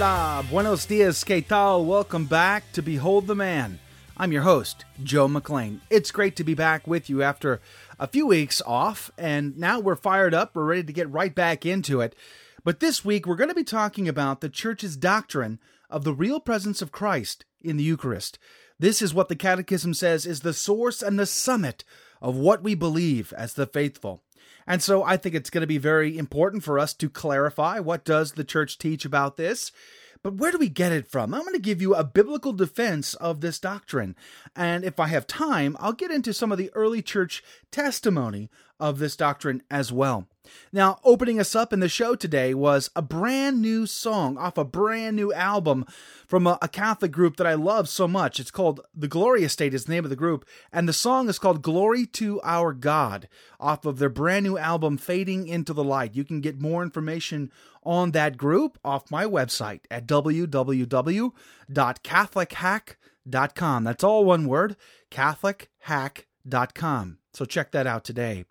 Hola, buenos dias, ¿qué tal? Welcome back to Behold the Man. I'm your host, Joe McLean. It's great to be back with you after a few weeks off, and now we're fired up. We're ready to get right back into it. But this week, we're going to be talking about the church's doctrine of the real presence of Christ in the Eucharist. This is what the Catechism says is the source and the summit of what we believe as the faithful. And so I think it's going to be very important for us to clarify what does the church teach about this. But where do we get it from? I'm going to give you a biblical defense of this doctrine. And if I have time, I'll get into some of the early church testimony of this doctrine as well. Now, opening us up in the show today was a brand new song off a brand new album from a, a Catholic group that I love so much. It's called The Gloria State is the name of the group, and the song is called Glory to Our God off of their brand new album Fading into the Light. You can get more information on that group off my website at www.catholichack.com. That's all one word, catholichack.com. So check that out today.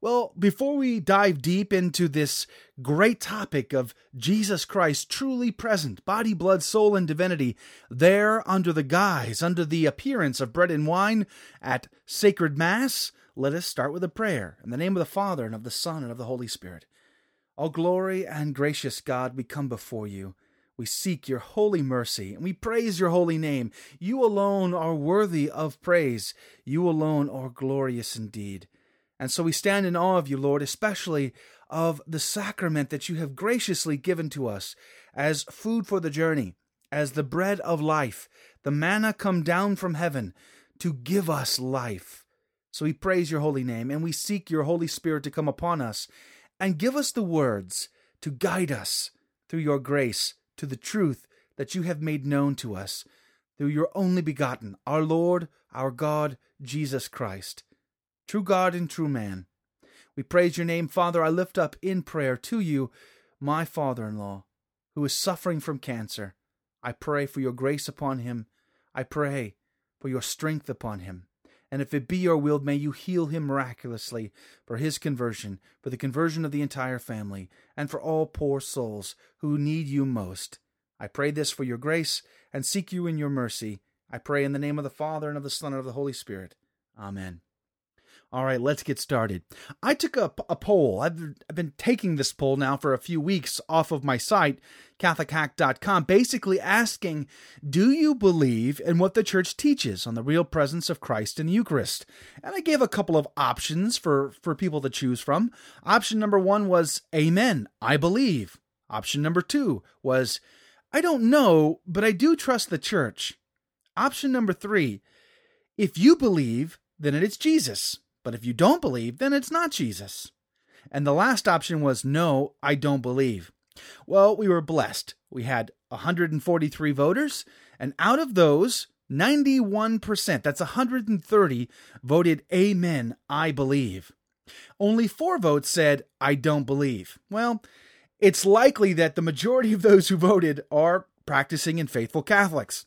Well, before we dive deep into this great topic of Jesus Christ truly present, body, blood, soul, and divinity, there under the guise, under the appearance of bread and wine at sacred Mass, let us start with a prayer. In the name of the Father, and of the Son, and of the Holy Spirit. All glory and gracious God, we come before you. We seek your holy mercy, and we praise your holy name. You alone are worthy of praise. You alone are glorious indeed. And so we stand in awe of you, Lord, especially of the sacrament that you have graciously given to us as food for the journey, as the bread of life, the manna come down from heaven to give us life. So we praise your holy name, and we seek your Holy Spirit to come upon us and give us the words to guide us through your grace to the truth that you have made known to us through your only begotten, our Lord, our God, Jesus Christ true God and true man. We praise your name, Father. I lift up in prayer to you my father in law, who is suffering from cancer. I pray for your grace upon him. I pray for your strength upon him. And if it be your will, may you heal him miraculously for his conversion, for the conversion of the entire family, and for all poor souls who need you most. I pray this for your grace and seek you in your mercy. I pray in the name of the Father, and of the Son, and of the Holy Spirit. Amen. All right, let's get started. I took a, a poll. I've, I've been taking this poll now for a few weeks off of my site, CatholicHack.com, basically asking Do you believe in what the church teaches on the real presence of Christ in the Eucharist? And I gave a couple of options for, for people to choose from. Option number one was Amen, I believe. Option number two was I don't know, but I do trust the church. Option number three If you believe, then it's Jesus. But if you don't believe, then it's not Jesus. And the last option was no, I don't believe. Well, we were blessed. We had 143 voters, and out of those, 91%, that's 130, voted Amen, I believe. Only four votes said, I don't believe. Well, it's likely that the majority of those who voted are practicing and faithful Catholics.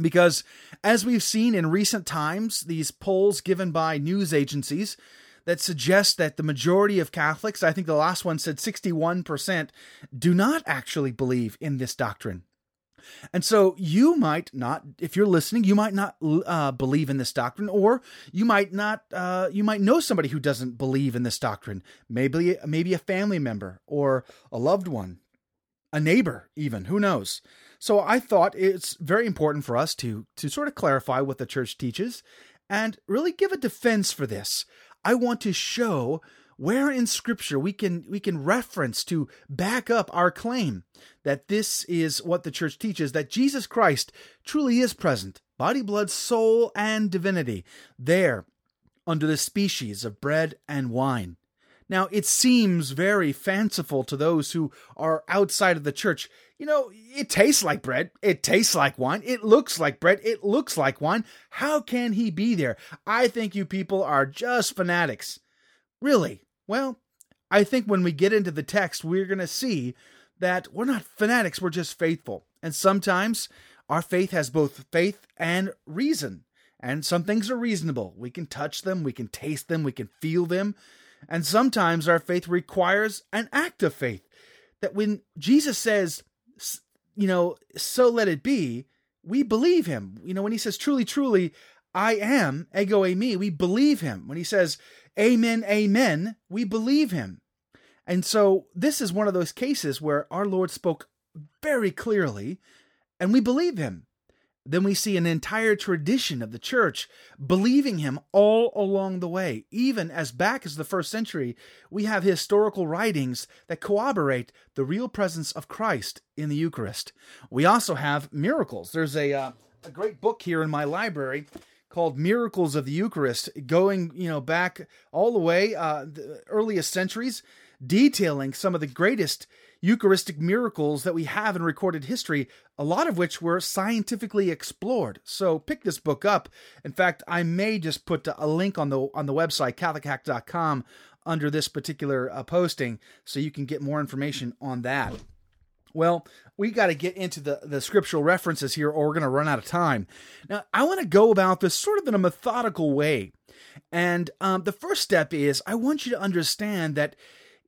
Because, as we've seen in recent times, these polls given by news agencies that suggest that the majority of Catholics, I think the last one said 61%, do not actually believe in this doctrine. And so you might not, if you're listening, you might not uh, believe in this doctrine, or you might not, uh, you might know somebody who doesn't believe in this doctrine. Maybe, maybe a family member or a loved one, a neighbor, even. Who knows? So I thought it's very important for us to to sort of clarify what the church teaches, and really give a defense for this. I want to show where in scripture we can we can reference to back up our claim that this is what the church teaches that Jesus Christ truly is present body blood soul and divinity there under the species of bread and wine now it seems very fanciful to those who are outside of the church. You know it tastes like bread. It tastes like wine. It looks like bread. It looks like wine. How can he be there? I think you people are just fanatics. Really? Well, I think when we get into the text, we're going to see that we're not fanatics, we're just faithful. And sometimes our faith has both faith and reason. And some things are reasonable. We can touch them, we can taste them, we can feel them. And sometimes our faith requires an act of faith. That when Jesus says, you know, so let it be, we believe him. You know, when he says, truly, truly, I am, ego e me, we believe him. When he says, Amen, amen, we believe him. And so this is one of those cases where our Lord spoke very clearly and we believe him. Then we see an entire tradition of the church believing him all along the way. Even as back as the first century, we have historical writings that corroborate the real presence of Christ in the Eucharist. We also have miracles. There's a, uh, a great book here in my library called Miracles of the Eucharist, going you know back all the way uh, the earliest centuries, detailing some of the greatest Eucharistic miracles that we have in recorded history, a lot of which were scientifically explored. So pick this book up. In fact, I may just put a link on the on the website catholichack.com under this particular uh, posting so you can get more information on that. Well, we got to get into the, the scriptural references here, or we're going to run out of time. Now, I want to go about this sort of in a methodical way. And um, the first step is I want you to understand that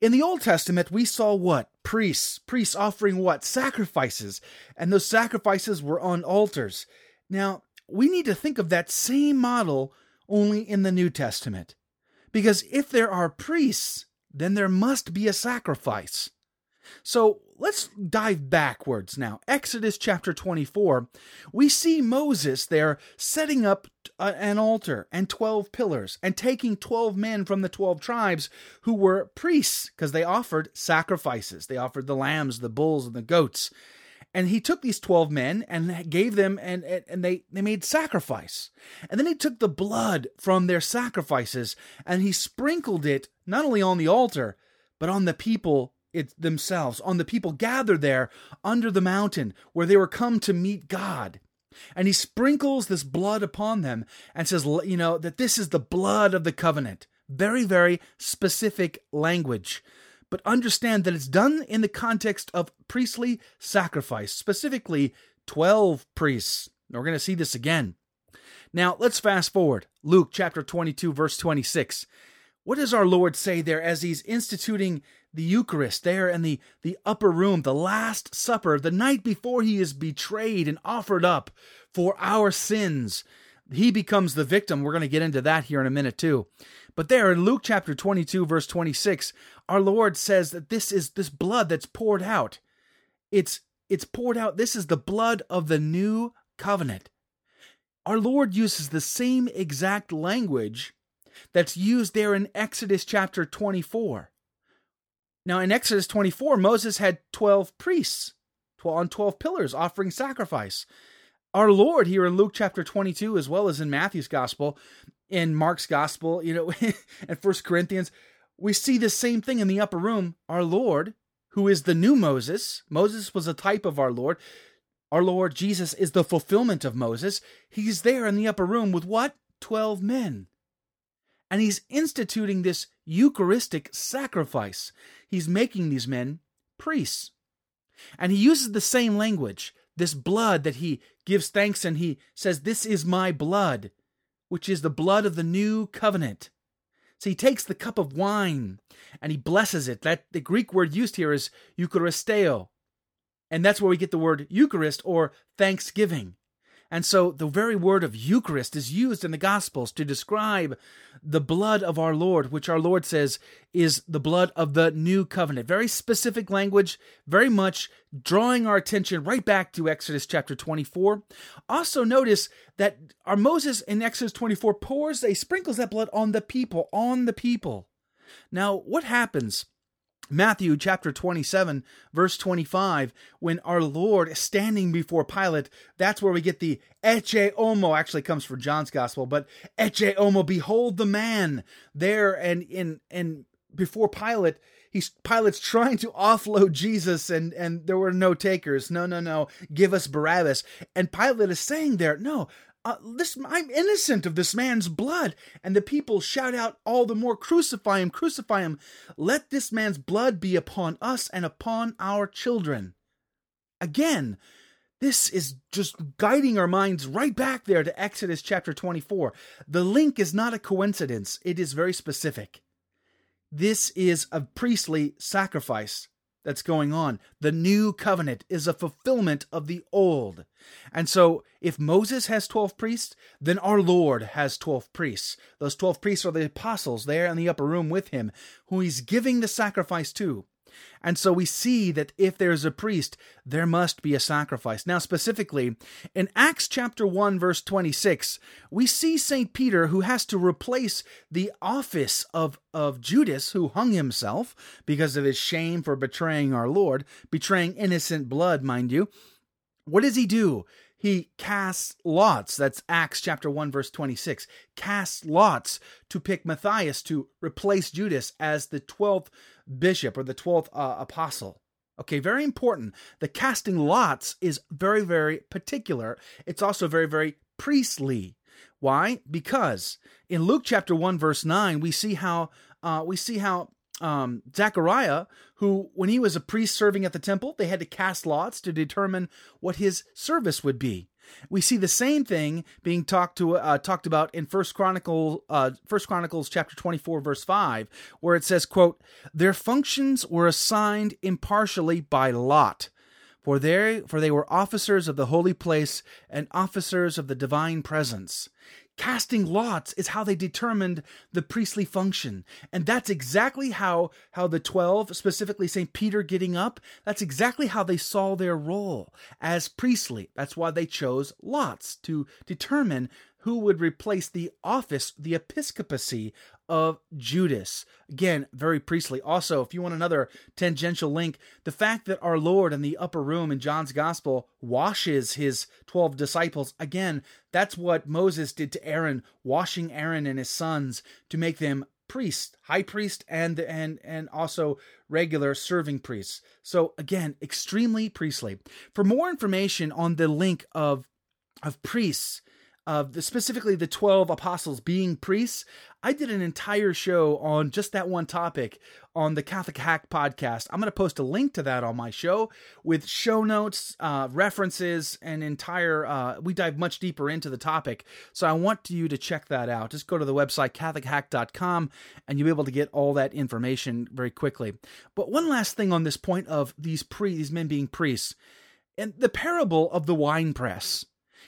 in the Old Testament, we saw what? Priests. Priests offering what? Sacrifices. And those sacrifices were on altars. Now, we need to think of that same model only in the New Testament. Because if there are priests, then there must be a sacrifice. So let's dive backwards now. Exodus chapter 24. We see Moses there setting up uh, an altar and 12 pillars and taking 12 men from the 12 tribes who were priests because they offered sacrifices. They offered the lambs, the bulls, and the goats. And he took these 12 men and gave them, and, and they, they made sacrifice. And then he took the blood from their sacrifices and he sprinkled it not only on the altar, but on the people it themselves, on the people gathered there under the mountain where they were come to meet God. And he sprinkles this blood upon them and says, you know, that this is the blood of the covenant. Very, very specific language. But understand that it's done in the context of priestly sacrifice, specifically 12 priests. We're going to see this again. Now, let's fast forward. Luke chapter 22, verse 26. What does our Lord say there as he's instituting the Eucharist there in the, the upper room, the Last Supper, the night before he is betrayed and offered up for our sins? He becomes the victim. We're going to get into that here in a minute, too. But there in Luke chapter 22, verse 26, our Lord says that this is this blood that's poured out. It's it's poured out. This is the blood of the new covenant. Our Lord uses the same exact language that's used there in Exodus chapter 24. Now, in Exodus 24, Moses had 12 priests on 12 pillars offering sacrifice. Our Lord here in Luke chapter 22, as well as in Matthew's gospel, in Mark's gospel, you know, and First Corinthians, we see the same thing in the upper room. Our Lord, who is the new Moses, Moses was a type of our Lord. Our Lord Jesus is the fulfillment of Moses. He's there in the upper room with what? 12 men and he's instituting this Eucharistic sacrifice. He's making these men priests. And he uses the same language, this blood that he gives thanks and he says, This is my blood, which is the blood of the new covenant. So he takes the cup of wine and he blesses it. That the Greek word used here is Eucharisteo. And that's where we get the word Eucharist or thanksgiving. And so the very word of Eucharist is used in the Gospels to describe the blood of our Lord, which our Lord says is the blood of the new covenant. Very specific language, very much drawing our attention right back to Exodus chapter 24. Also notice that our Moses in Exodus 24 pours, he sprinkles that blood on the people, on the people. Now, what happens? Matthew chapter 27, verse 25, when our Lord is standing before Pilate, that's where we get the Ecce Homo, actually comes from John's gospel, but Ecce Homo, behold the man there and in and before Pilate, he's Pilate's trying to offload Jesus and and there were no takers. No, no, no. Give us Barabbas. And Pilate is saying there, no, uh, this I'm innocent of this man's blood. And the people shout out all the more, crucify him, crucify him. Let this man's blood be upon us and upon our children. Again, this is just guiding our minds right back there to Exodus chapter 24. The link is not a coincidence, it is very specific. This is a priestly sacrifice that's going on. The new covenant is a fulfillment of the old. And so, if Moses has 12 priests, then our Lord has 12 priests. Those 12 priests are the apostles there in the upper room with him, who he's giving the sacrifice to. And so we see that if there's a priest, there must be a sacrifice. Now, specifically, in Acts chapter 1, verse 26, we see St. Peter who has to replace the office of, of Judas, who hung himself because of his shame for betraying our Lord, betraying innocent blood, mind you. What does he do? He casts lots. That's Acts chapter 1, verse 26. Casts lots to pick Matthias to replace Judas as the 12th bishop or the 12th uh, apostle. Okay, very important. The casting lots is very, very particular. It's also very, very priestly. Why? Because in Luke chapter 1, verse 9, we see how uh, we see how um, Zechariah, who, when he was a priest serving at the temple, they had to cast lots to determine what his service would be. We see the same thing being talked to uh, talked about in First Chronicle, uh, First Chronicles chapter twenty four verse five, where it says, "quote Their functions were assigned impartially by lot." For they, for they were officers of the holy place and officers of the divine presence. Casting lots is how they determined the priestly function. And that's exactly how, how the 12, specifically St. Peter getting up, that's exactly how they saw their role as priestly. That's why they chose lots to determine who would replace the office, the episcopacy of Judas. Again, very priestly. Also, if you want another tangential link, the fact that our Lord in the upper room in John's gospel washes his 12 disciples, again, that's what Moses did to Aaron, washing Aaron and his sons to make them priests, high priest and and and also regular serving priests. So again, extremely priestly. For more information on the link of of priests of the, specifically the 12 apostles being priests, I did an entire show on just that one topic on the Catholic Hack podcast. I'm going to post a link to that on my show with show notes, uh, references, and entire. Uh, we dive much deeper into the topic. So I want you to check that out. Just go to the website CatholicHack.com and you'll be able to get all that information very quickly. But one last thing on this point of these pre these men being priests and the parable of the wine press.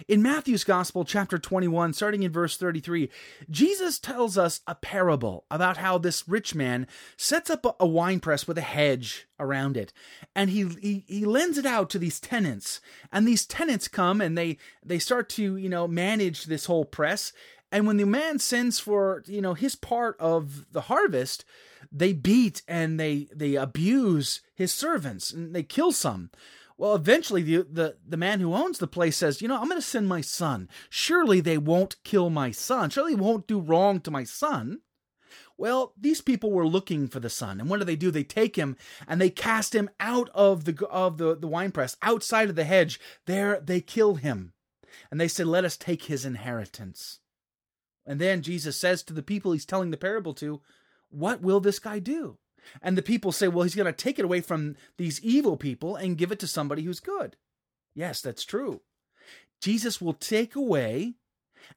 In Matthew's Gospel, chapter 21, starting in verse 33, Jesus tells us a parable about how this rich man sets up a, a wine press with a hedge around it, and he, he he lends it out to these tenants, and these tenants come and they they start to you know manage this whole press, and when the man sends for you know his part of the harvest, they beat and they they abuse his servants and they kill some. Well, eventually the, the the man who owns the place says, "You know, I'm going to send my son. Surely they won't kill my son. Surely won't do wrong to my son." Well, these people were looking for the son, and what do they do? They take him and they cast him out of the of the, the wine press, outside of the hedge. There they kill him. And they said, Let us take his inheritance. And then Jesus says to the people he's telling the parable to, What will this guy do? And the people say, well, he's going to take it away from these evil people and give it to somebody who's good. Yes, that's true. Jesus will take away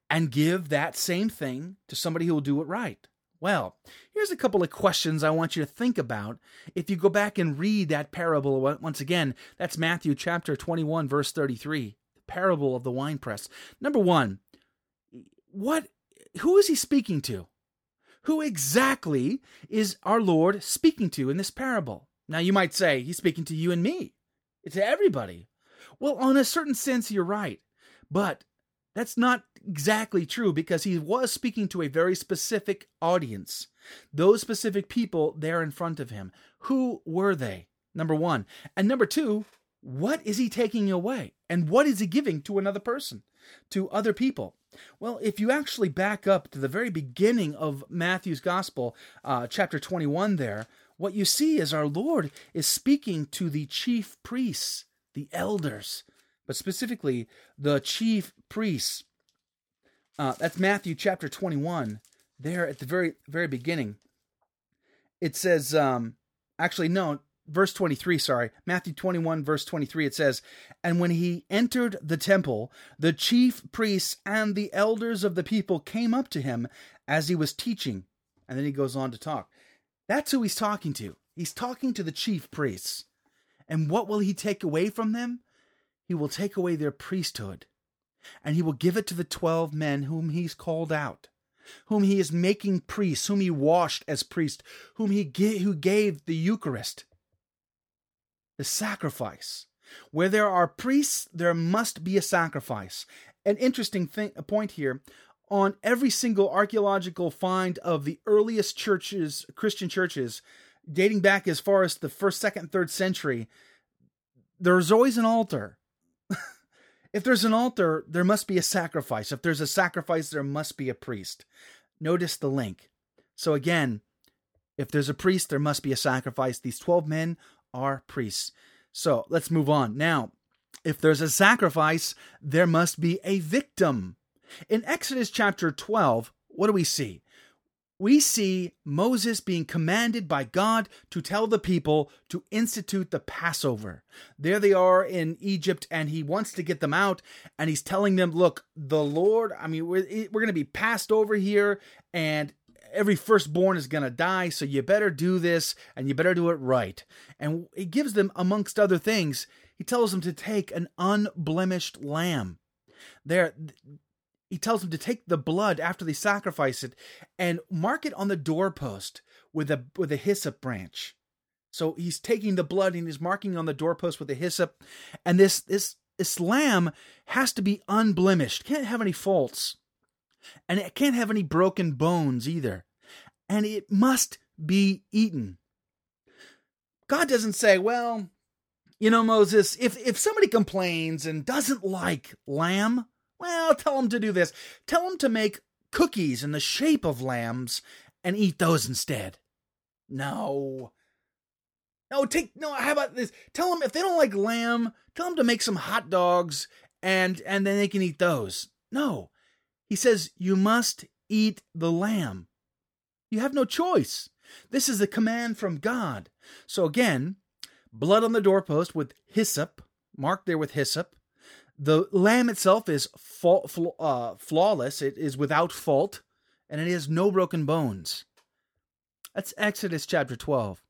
and give that same thing to somebody who will do it right. Well, here's a couple of questions I want you to think about. If you go back and read that parable once again, that's Matthew chapter 21, verse 33, the parable of the winepress. Number one, what who is he speaking to? Who exactly is our Lord speaking to in this parable? Now you might say he's speaking to you and me, It's to everybody. Well, on a certain sense, you're right. But that's not exactly true because he was speaking to a very specific audience. Those specific people there in front of him. Who were they? Number one. And number two, what is he taking away? And what is he giving to another person, to other people? Well, if you actually back up to the very beginning of Matthew's Gospel, uh, chapter 21, there, what you see is our Lord is speaking to the chief priests, the elders, but specifically the chief priests. Uh, that's Matthew chapter 21, there at the very, very beginning. It says, um, actually, no, verse 23, sorry, Matthew 21, verse 23, it says, And when he entered the temple, the chief priests and the elders of the people came up to him as he was teaching. And then he goes on to talk. That's who he's talking to. He's talking to the chief priests. And what will he take away from them? He will take away their priesthood. And he will give it to the 12 men whom he's called out whom he is making priests, whom he washed as priests, whom he who gave the Eucharist the sacrifice. Where there are priests, there must be a sacrifice. An interesting thing, a point here on every single archaeological find of the earliest churches, Christian churches, dating back as far as the first, second, third century, there's always an altar. if there's an altar, there must be a sacrifice. If there's a sacrifice, there must be a priest. Notice the link. So again, if there's a priest, there must be a sacrifice. These 12 men are priests. So let's move on. Now, if there's a sacrifice, there must be a victim. In Exodus chapter 12, what do we see? We see Moses being commanded by God to tell the people to institute the Passover. There they are in Egypt, and he wants to get them out, and he's telling them, Look, the Lord, I mean, we're, we're going to be passed over here, and every firstborn is going to die, so you better do this and you better do it right. And he gives them, amongst other things, he tells them to take an unblemished lamb. There, he tells them to take the blood after they sacrifice it and mark it on the doorpost with a with a hyssop branch. So he's taking the blood and he's marking on the doorpost with a hyssop, and this this this lamb has to be unblemished, can't have any faults. And it can't have any broken bones either. And it must be eaten. God doesn't say, well, you know, Moses, if, if somebody complains and doesn't like lamb, well, tell them to do this. Tell them to make cookies in the shape of lambs and eat those instead. No. No, take no, how about this? Tell them if they don't like lamb, tell them to make some hot dogs and and then they can eat those. No. He says, You must eat the lamb. You have no choice. This is a command from God. So again, blood on the doorpost with hyssop, marked there with hyssop. The lamb itself is fa- uh, flawless, it is without fault, and it has no broken bones. That's Exodus chapter 12.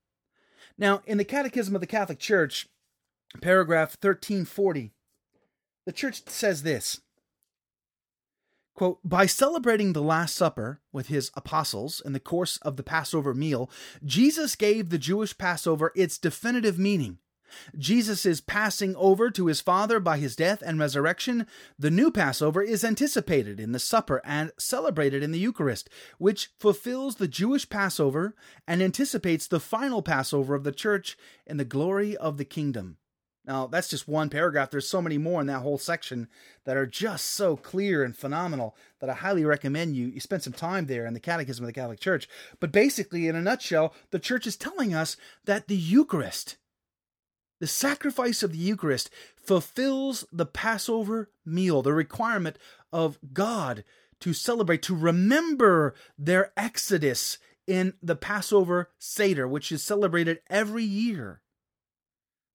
Now, in the Catechism of the Catholic Church, paragraph 1340, the church says this Quote, by celebrating the Last Supper with his apostles in the course of the Passover meal, Jesus gave the Jewish Passover its definitive meaning. Jesus is passing over to his Father by his death and resurrection. The new Passover is anticipated in the supper and celebrated in the Eucharist, which fulfills the Jewish Passover and anticipates the final Passover of the Church in the glory of the kingdom. Now, that's just one paragraph. There's so many more in that whole section that are just so clear and phenomenal that I highly recommend you you spend some time there in the Catechism of the Catholic Church. But basically, in a nutshell, the church is telling us that the Eucharist, the sacrifice of the Eucharist, fulfills the Passover meal, the requirement of God to celebrate, to remember their exodus in the Passover Seder, which is celebrated every year.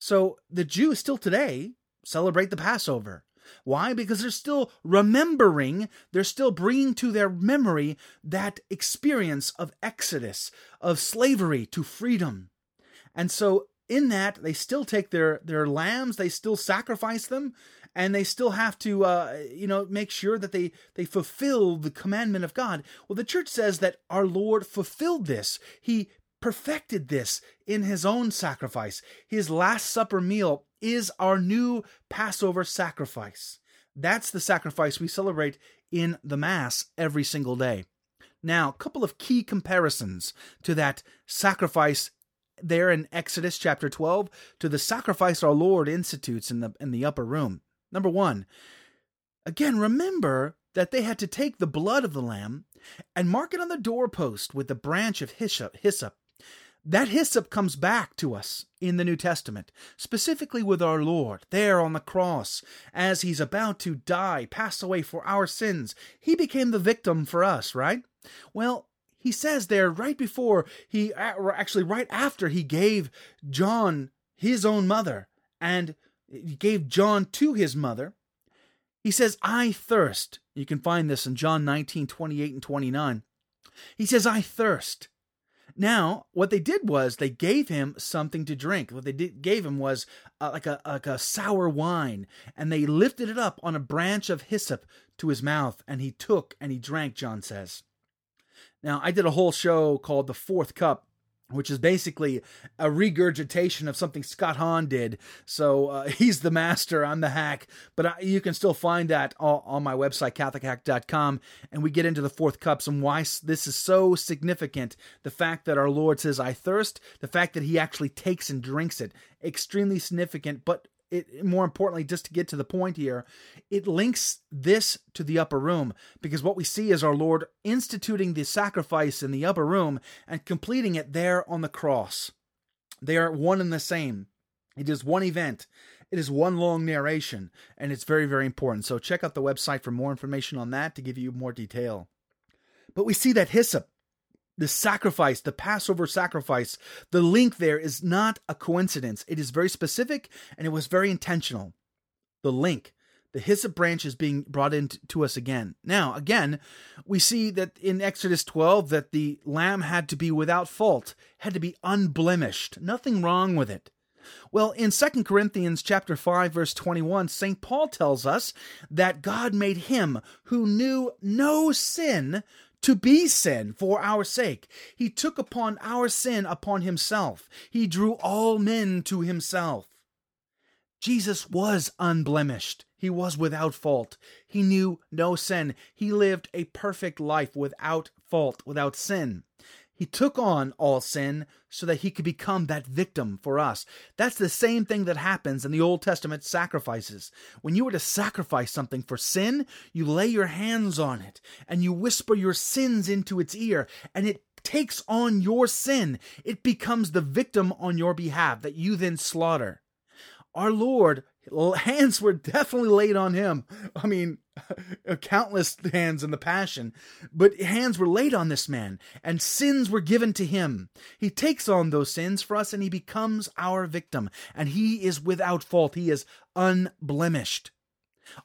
So the Jews still today celebrate the Passover. Why? Because they're still remembering, they're still bringing to their memory that experience of exodus, of slavery to freedom. And so in that, they still take their, their lambs, they still sacrifice them, and they still have to, uh, you know, make sure that they, they fulfill the commandment of God. Well, the church says that our Lord fulfilled this. He perfected this in his own sacrifice. His Last Supper meal is our new Passover sacrifice. That's the sacrifice we celebrate in the Mass every single day. Now, a couple of key comparisons to that sacrifice there in Exodus chapter 12 to the sacrifice our Lord institutes in the in the upper room. Number 1. Again, remember that they had to take the blood of the lamb and mark it on the doorpost with the branch of hyssop. hyssop. That hyssop comes back to us in the New Testament, specifically with our Lord there on the cross as he's about to die, pass away for our sins. He became the victim for us, right? Well, he says there right before he or actually right after he gave John his own mother and gave John to his mother. He says, I thirst. You can find this in John 19, 28 and 29. He says, I thirst. Now, what they did was they gave him something to drink. What they did, gave him was uh, like a like a sour wine, and they lifted it up on a branch of hyssop to his mouth, and he took and he drank. John says. Now, I did a whole show called The Fourth Cup, which is basically a regurgitation of something Scott Hahn did. So uh, he's the master, I'm the hack. But I, you can still find that all, on my website, CatholicHack.com. And we get into the fourth cups and why this is so significant. The fact that our Lord says, I thirst, the fact that he actually takes and drinks it, extremely significant. But it more importantly just to get to the point here it links this to the upper room because what we see is our lord instituting the sacrifice in the upper room and completing it there on the cross. They are one and the same. It is one event. It is one long narration and it's very very important. So check out the website for more information on that to give you more detail. But we see that hyssop the sacrifice, the Passover sacrifice, the link there is not a coincidence. It is very specific and it was very intentional. The link, the hyssop branch is being brought into us again. Now, again, we see that in Exodus 12 that the lamb had to be without fault, had to be unblemished, nothing wrong with it. Well, in 2 Corinthians chapter 5 verse 21, St. Paul tells us that God made him who knew no sin to be sin for our sake. He took upon our sin upon himself. He drew all men to himself. Jesus was unblemished. He was without fault. He knew no sin. He lived a perfect life without fault, without sin. He took on all sin so that he could become that victim for us. That's the same thing that happens in the Old Testament sacrifices. When you were to sacrifice something for sin, you lay your hands on it and you whisper your sins into its ear, and it takes on your sin. It becomes the victim on your behalf that you then slaughter. Our Lord hands were definitely laid on him. I mean, countless hands in the passion, but hands were laid on this man, and sins were given to him. He takes on those sins for us, and he becomes our victim, and he is without fault. He is unblemished.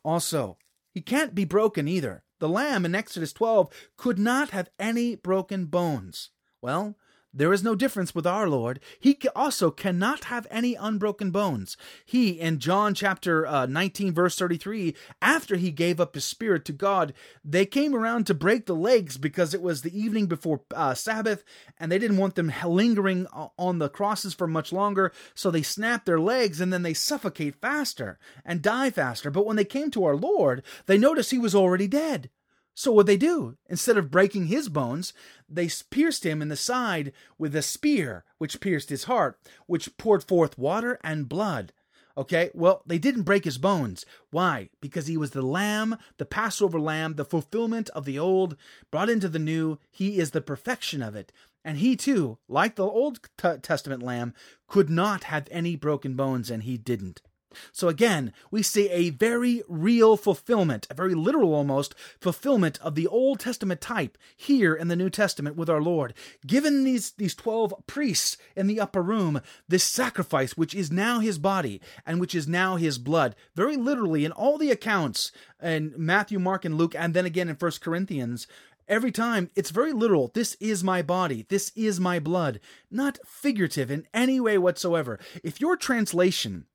Also, he can't be broken either. The lamb in Exodus 12 could not have any broken bones. Well, there is no difference with our Lord. He also cannot have any unbroken bones. He, in John chapter uh, 19, verse 33, after he gave up his spirit to God, they came around to break the legs because it was the evening before uh, Sabbath and they didn't want them lingering on the crosses for much longer. So they snap their legs and then they suffocate faster and die faster. But when they came to our Lord, they noticed he was already dead. So what they do? Instead of breaking his bones, they pierced him in the side with a spear, which pierced his heart, which poured forth water and blood. Okay, well, they didn't break his bones. Why? Because he was the lamb, the Passover lamb, the fulfillment of the old, brought into the new. He is the perfection of it. And he too, like the Old Testament lamb, could not have any broken bones, and he didn't. So again, we see a very real fulfillment, a very literal almost fulfillment of the Old Testament type here in the New Testament with our Lord. Given these, these 12 priests in the upper room, this sacrifice, which is now his body and which is now his blood, very literally in all the accounts in Matthew, Mark, and Luke, and then again in First Corinthians, Every time, it's very literal. This is my body. This is my blood. Not figurative in any way whatsoever. If your translation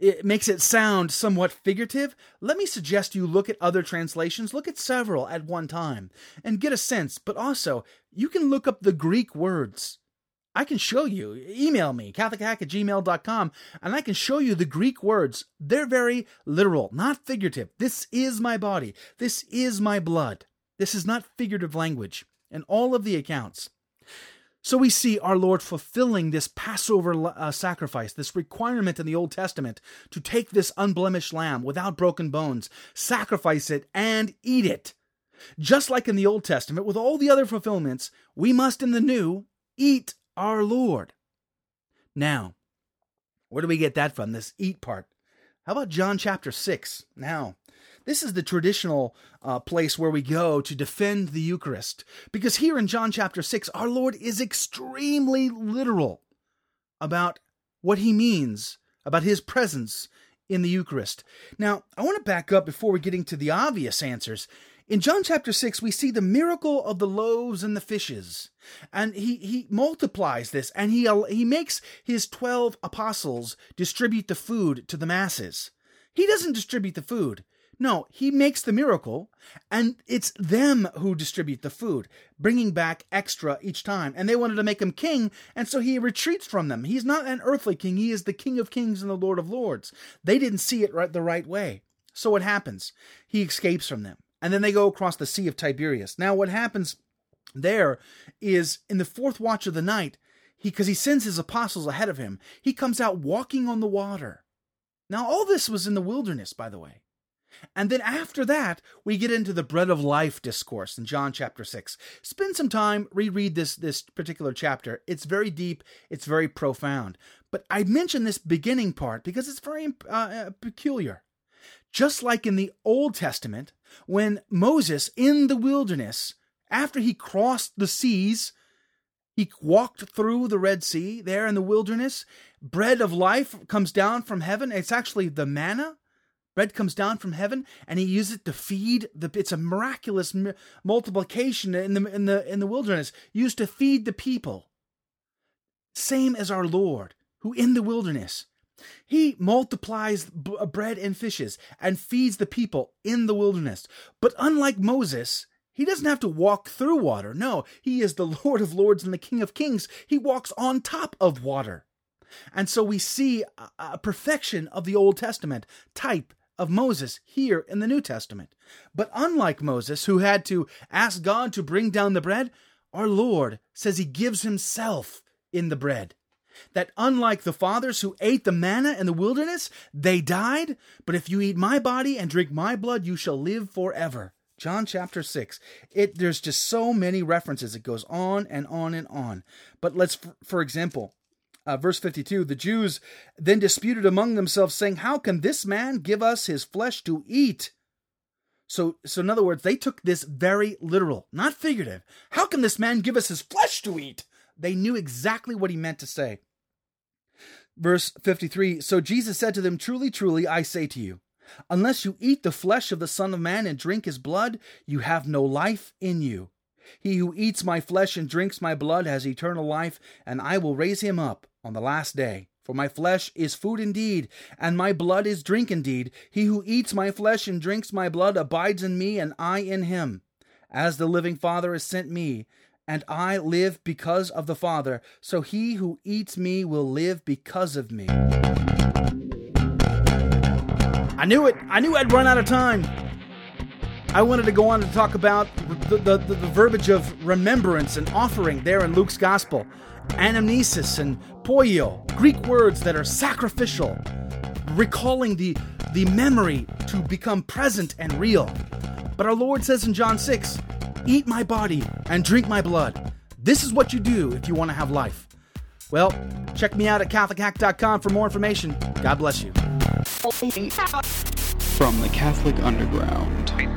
it makes it sound somewhat figurative, let me suggest you look at other translations, look at several at one time, and get a sense. But also, you can look up the Greek words. I can show you. Email me, catholichack at gmail.com, and I can show you the Greek words. They're very literal, not figurative. This is my body. This is my blood. This is not figurative language in all of the accounts. So we see our Lord fulfilling this Passover uh, sacrifice, this requirement in the Old Testament to take this unblemished lamb without broken bones, sacrifice it, and eat it. Just like in the Old Testament, with all the other fulfillments, we must in the New eat our Lord. Now, where do we get that from, this eat part? How about John chapter 6? Now, this is the traditional uh, place where we go to defend the Eucharist. Because here in John chapter 6, our Lord is extremely literal about what he means, about his presence in the Eucharist. Now, I want to back up before we get into the obvious answers. In John chapter 6, we see the miracle of the loaves and the fishes. And he, he multiplies this and he, he makes his 12 apostles distribute the food to the masses. He doesn't distribute the food. No, he makes the miracle, and it's them who distribute the food, bringing back extra each time. And they wanted to make him king, and so he retreats from them. He's not an earthly king, he is the King of Kings and the Lord of Lords. They didn't see it right the right way. So what happens? He escapes from them, and then they go across the Sea of Tiberias. Now, what happens there is in the fourth watch of the night, he because he sends his apostles ahead of him, he comes out walking on the water. Now, all this was in the wilderness, by the way. And then after that, we get into the bread of life discourse in John chapter 6. Spend some time, reread this, this particular chapter. It's very deep, it's very profound. But I mention this beginning part because it's very uh, uh, peculiar. Just like in the Old Testament, when Moses in the wilderness, after he crossed the seas, he walked through the Red Sea there in the wilderness. Bread of life comes down from heaven. It's actually the manna Bread comes down from heaven, and he uses it to feed the. It's a miraculous multiplication in the in the in the wilderness, used to feed the people. Same as our Lord, who in the wilderness, he multiplies b- uh, bread and fishes and feeds the people in the wilderness. But unlike Moses, he doesn't have to walk through water. No, he is the Lord of Lords and the King of Kings. He walks on top of water. And so we see a perfection of the Old Testament type of Moses here in the New Testament. But unlike Moses, who had to ask God to bring down the bread, our Lord says he gives himself in the bread. That unlike the fathers who ate the manna in the wilderness, they died, but if you eat my body and drink my blood, you shall live forever. John chapter 6. It there's just so many references. It goes on and on and on. But let's for example, uh, verse 52 The Jews then disputed among themselves, saying, How can this man give us his flesh to eat? So, so in other words, they took this very literal, not figurative. How can this man give us his flesh to eat? They knew exactly what he meant to say. Verse 53 So Jesus said to them, Truly, truly, I say to you, unless you eat the flesh of the Son of Man and drink his blood, you have no life in you. He who eats my flesh and drinks my blood has eternal life, and I will raise him up on the last day. For my flesh is food indeed, and my blood is drink indeed. He who eats my flesh and drinks my blood abides in me, and I in him. As the living Father has sent me, and I live because of the Father, so he who eats me will live because of me. I knew it! I knew I'd run out of time! I wanted to go on to talk about the, the, the, the verbiage of remembrance and offering there in Luke's Gospel anamnesis and poio, Greek words that are sacrificial, recalling the, the memory to become present and real. But our Lord says in John 6 Eat my body and drink my blood. This is what you do if you want to have life. Well, check me out at CatholicHack.com for more information. God bless you. From the Catholic Underground.